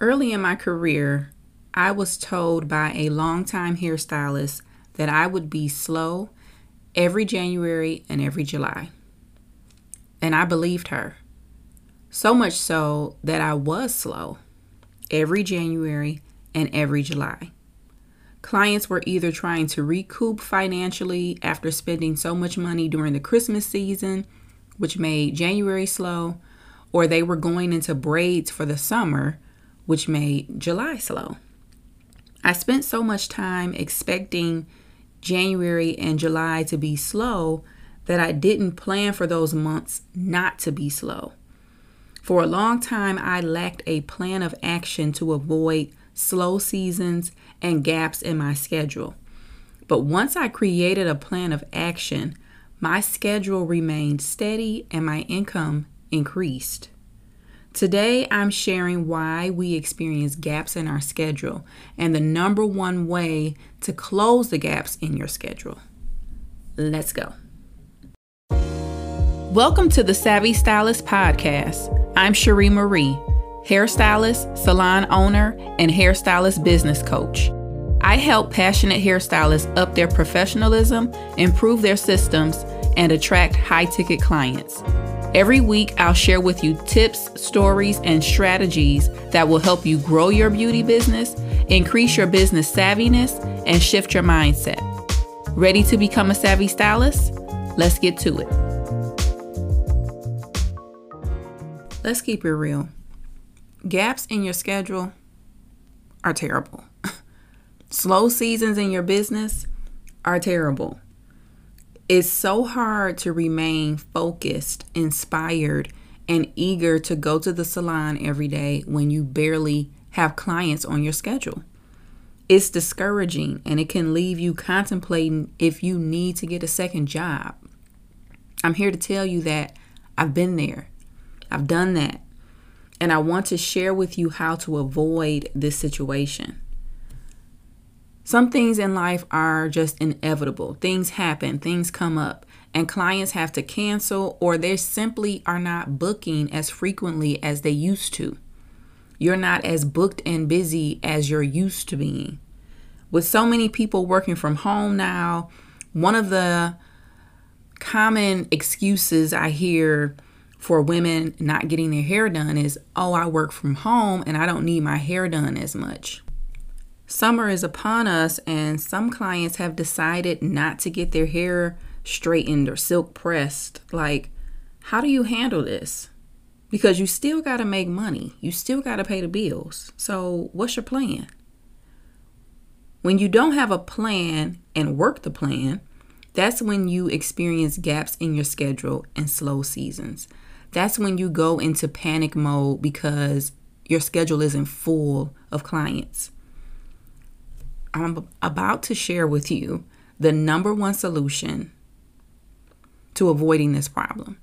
Early in my career, I was told by a longtime hairstylist that I would be slow every January and every July. And I believed her. So much so that I was slow every January and every July. Clients were either trying to recoup financially after spending so much money during the Christmas season, which made January slow, or they were going into braids for the summer, which made July slow. I spent so much time expecting January and July to be slow that I didn't plan for those months not to be slow. For a long time, I lacked a plan of action to avoid slow seasons and gaps in my schedule. But once I created a plan of action, my schedule remained steady and my income increased. Today, I'm sharing why we experience gaps in our schedule and the number one way to close the gaps in your schedule. Let's go. Welcome to the Savvy Stylist Podcast. I'm Cherie Marie, hairstylist, salon owner, and hairstylist business coach. I help passionate hairstylists up their professionalism, improve their systems, and attract high ticket clients. Every week, I'll share with you tips, stories, and strategies that will help you grow your beauty business, increase your business savviness, and shift your mindset. Ready to become a savvy stylist? Let's get to it. Let's keep it real. Gaps in your schedule are terrible. Slow seasons in your business are terrible. It's so hard to remain focused, inspired, and eager to go to the salon every day when you barely have clients on your schedule. It's discouraging and it can leave you contemplating if you need to get a second job. I'm here to tell you that I've been there, I've done that, and I want to share with you how to avoid this situation. Some things in life are just inevitable. Things happen, things come up, and clients have to cancel or they simply are not booking as frequently as they used to. You're not as booked and busy as you're used to being. With so many people working from home now, one of the common excuses I hear for women not getting their hair done is, oh, I work from home and I don't need my hair done as much. Summer is upon us, and some clients have decided not to get their hair straightened or silk pressed. Like, how do you handle this? Because you still got to make money, you still got to pay the bills. So, what's your plan? When you don't have a plan and work the plan, that's when you experience gaps in your schedule and slow seasons. That's when you go into panic mode because your schedule isn't full of clients. I'm about to share with you the number one solution to avoiding this problem.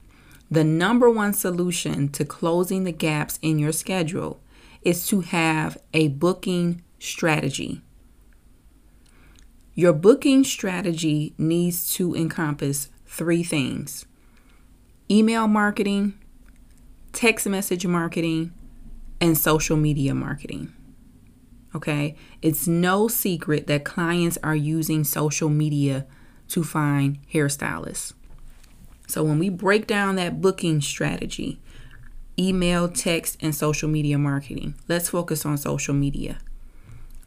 The number one solution to closing the gaps in your schedule is to have a booking strategy. Your booking strategy needs to encompass three things email marketing, text message marketing, and social media marketing. Okay. It's no secret that clients are using social media to find hairstylists. So when we break down that booking strategy, email, text, and social media marketing, let's focus on social media.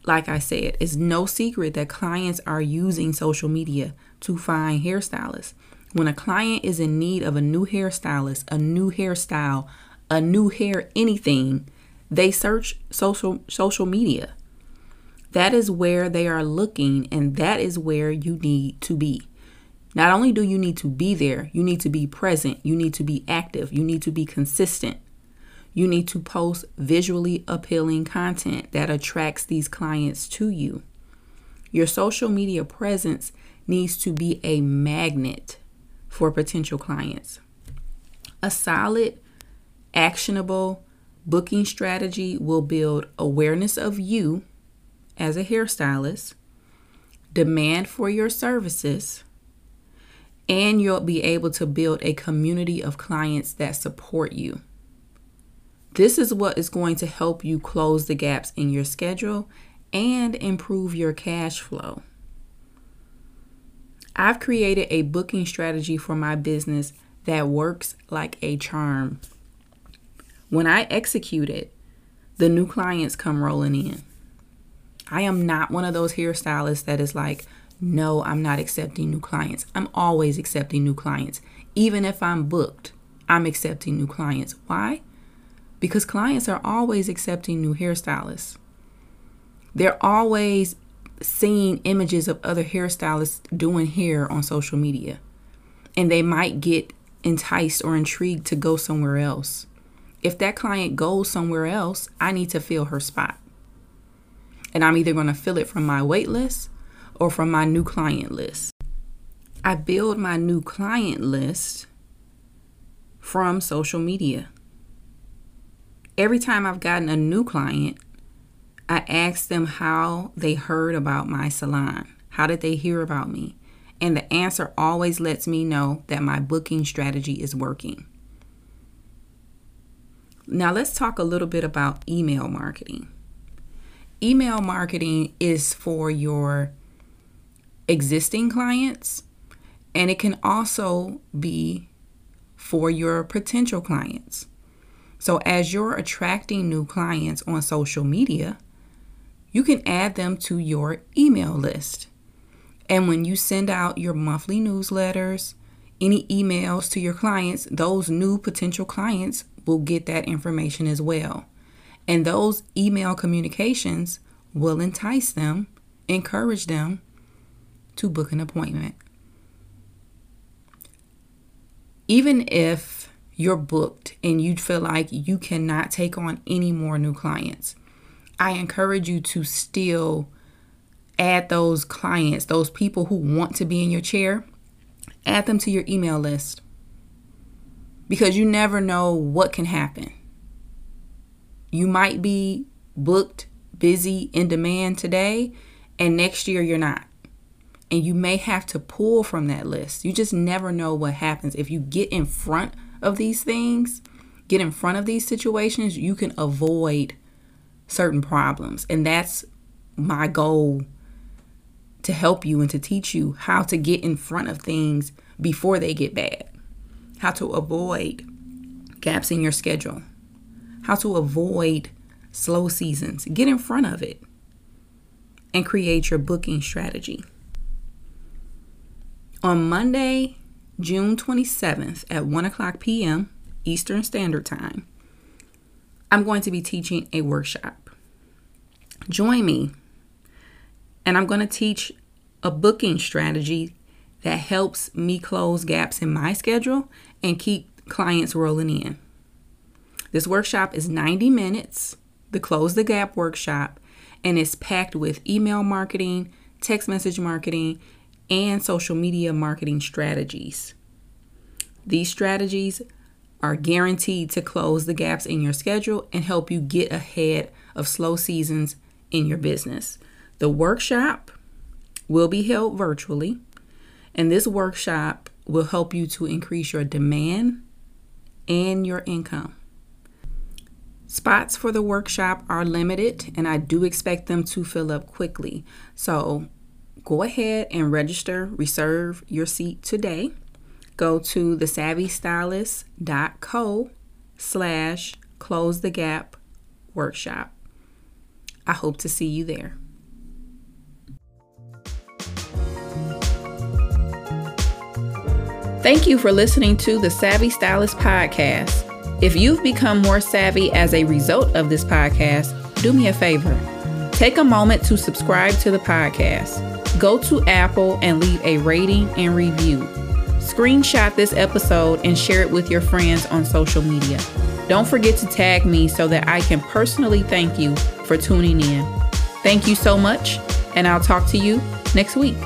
Like I said, it's no secret that clients are using social media to find hairstylists. When a client is in need of a new hairstylist, a new hairstyle, a new hair anything, they search social social media. That is where they are looking, and that is where you need to be. Not only do you need to be there, you need to be present, you need to be active, you need to be consistent. You need to post visually appealing content that attracts these clients to you. Your social media presence needs to be a magnet for potential clients. A solid, actionable booking strategy will build awareness of you as a hairstylist, demand for your services, and you'll be able to build a community of clients that support you. This is what is going to help you close the gaps in your schedule and improve your cash flow. I've created a booking strategy for my business that works like a charm. When I execute it, the new clients come rolling in. I am not one of those hairstylists that is like, no, I'm not accepting new clients. I'm always accepting new clients. Even if I'm booked, I'm accepting new clients. Why? Because clients are always accepting new hairstylists. They're always seeing images of other hairstylists doing hair on social media. And they might get enticed or intrigued to go somewhere else. If that client goes somewhere else, I need to fill her spot. And I'm either going to fill it from my wait list or from my new client list. I build my new client list from social media. Every time I've gotten a new client, I ask them how they heard about my salon. How did they hear about me? And the answer always lets me know that my booking strategy is working. Now, let's talk a little bit about email marketing. Email marketing is for your existing clients, and it can also be for your potential clients. So, as you're attracting new clients on social media, you can add them to your email list. And when you send out your monthly newsletters, any emails to your clients, those new potential clients will get that information as well. And those email communications will entice them, encourage them to book an appointment. Even if you're booked and you feel like you cannot take on any more new clients, I encourage you to still add those clients, those people who want to be in your chair, add them to your email list because you never know what can happen. You might be booked, busy, in demand today, and next year you're not and you may have to pull from that list. You just never know what happens. If you get in front of these things, get in front of these situations, you can avoid certain problems. And that's my goal to help you and to teach you how to get in front of things before they get bad, how to avoid gaps in your schedule, how to avoid slow seasons. Get in front of it and create your booking strategy. On Monday, June 27th at 1 o'clock p.m. Eastern Standard Time, I'm going to be teaching a workshop. Join me, and I'm going to teach a booking strategy that helps me close gaps in my schedule and keep clients rolling in. This workshop is 90 minutes, the Close the Gap workshop, and it's packed with email marketing, text message marketing, and social media marketing strategies. These strategies are guaranteed to close the gaps in your schedule and help you get ahead of slow seasons in your business. The workshop will be held virtually, and this workshop will help you to increase your demand and your income. Spots for the workshop are limited, and I do expect them to fill up quickly. So go ahead and register, reserve your seat today. Go to thesavvystylist.co slash close the gap workshop. I hope to see you there. Thank you for listening to the Savvy Stylist podcast. If you've become more savvy as a result of this podcast, do me a favor. Take a moment to subscribe to the podcast. Go to Apple and leave a rating and review. Screenshot this episode and share it with your friends on social media. Don't forget to tag me so that I can personally thank you for tuning in. Thank you so much, and I'll talk to you next week.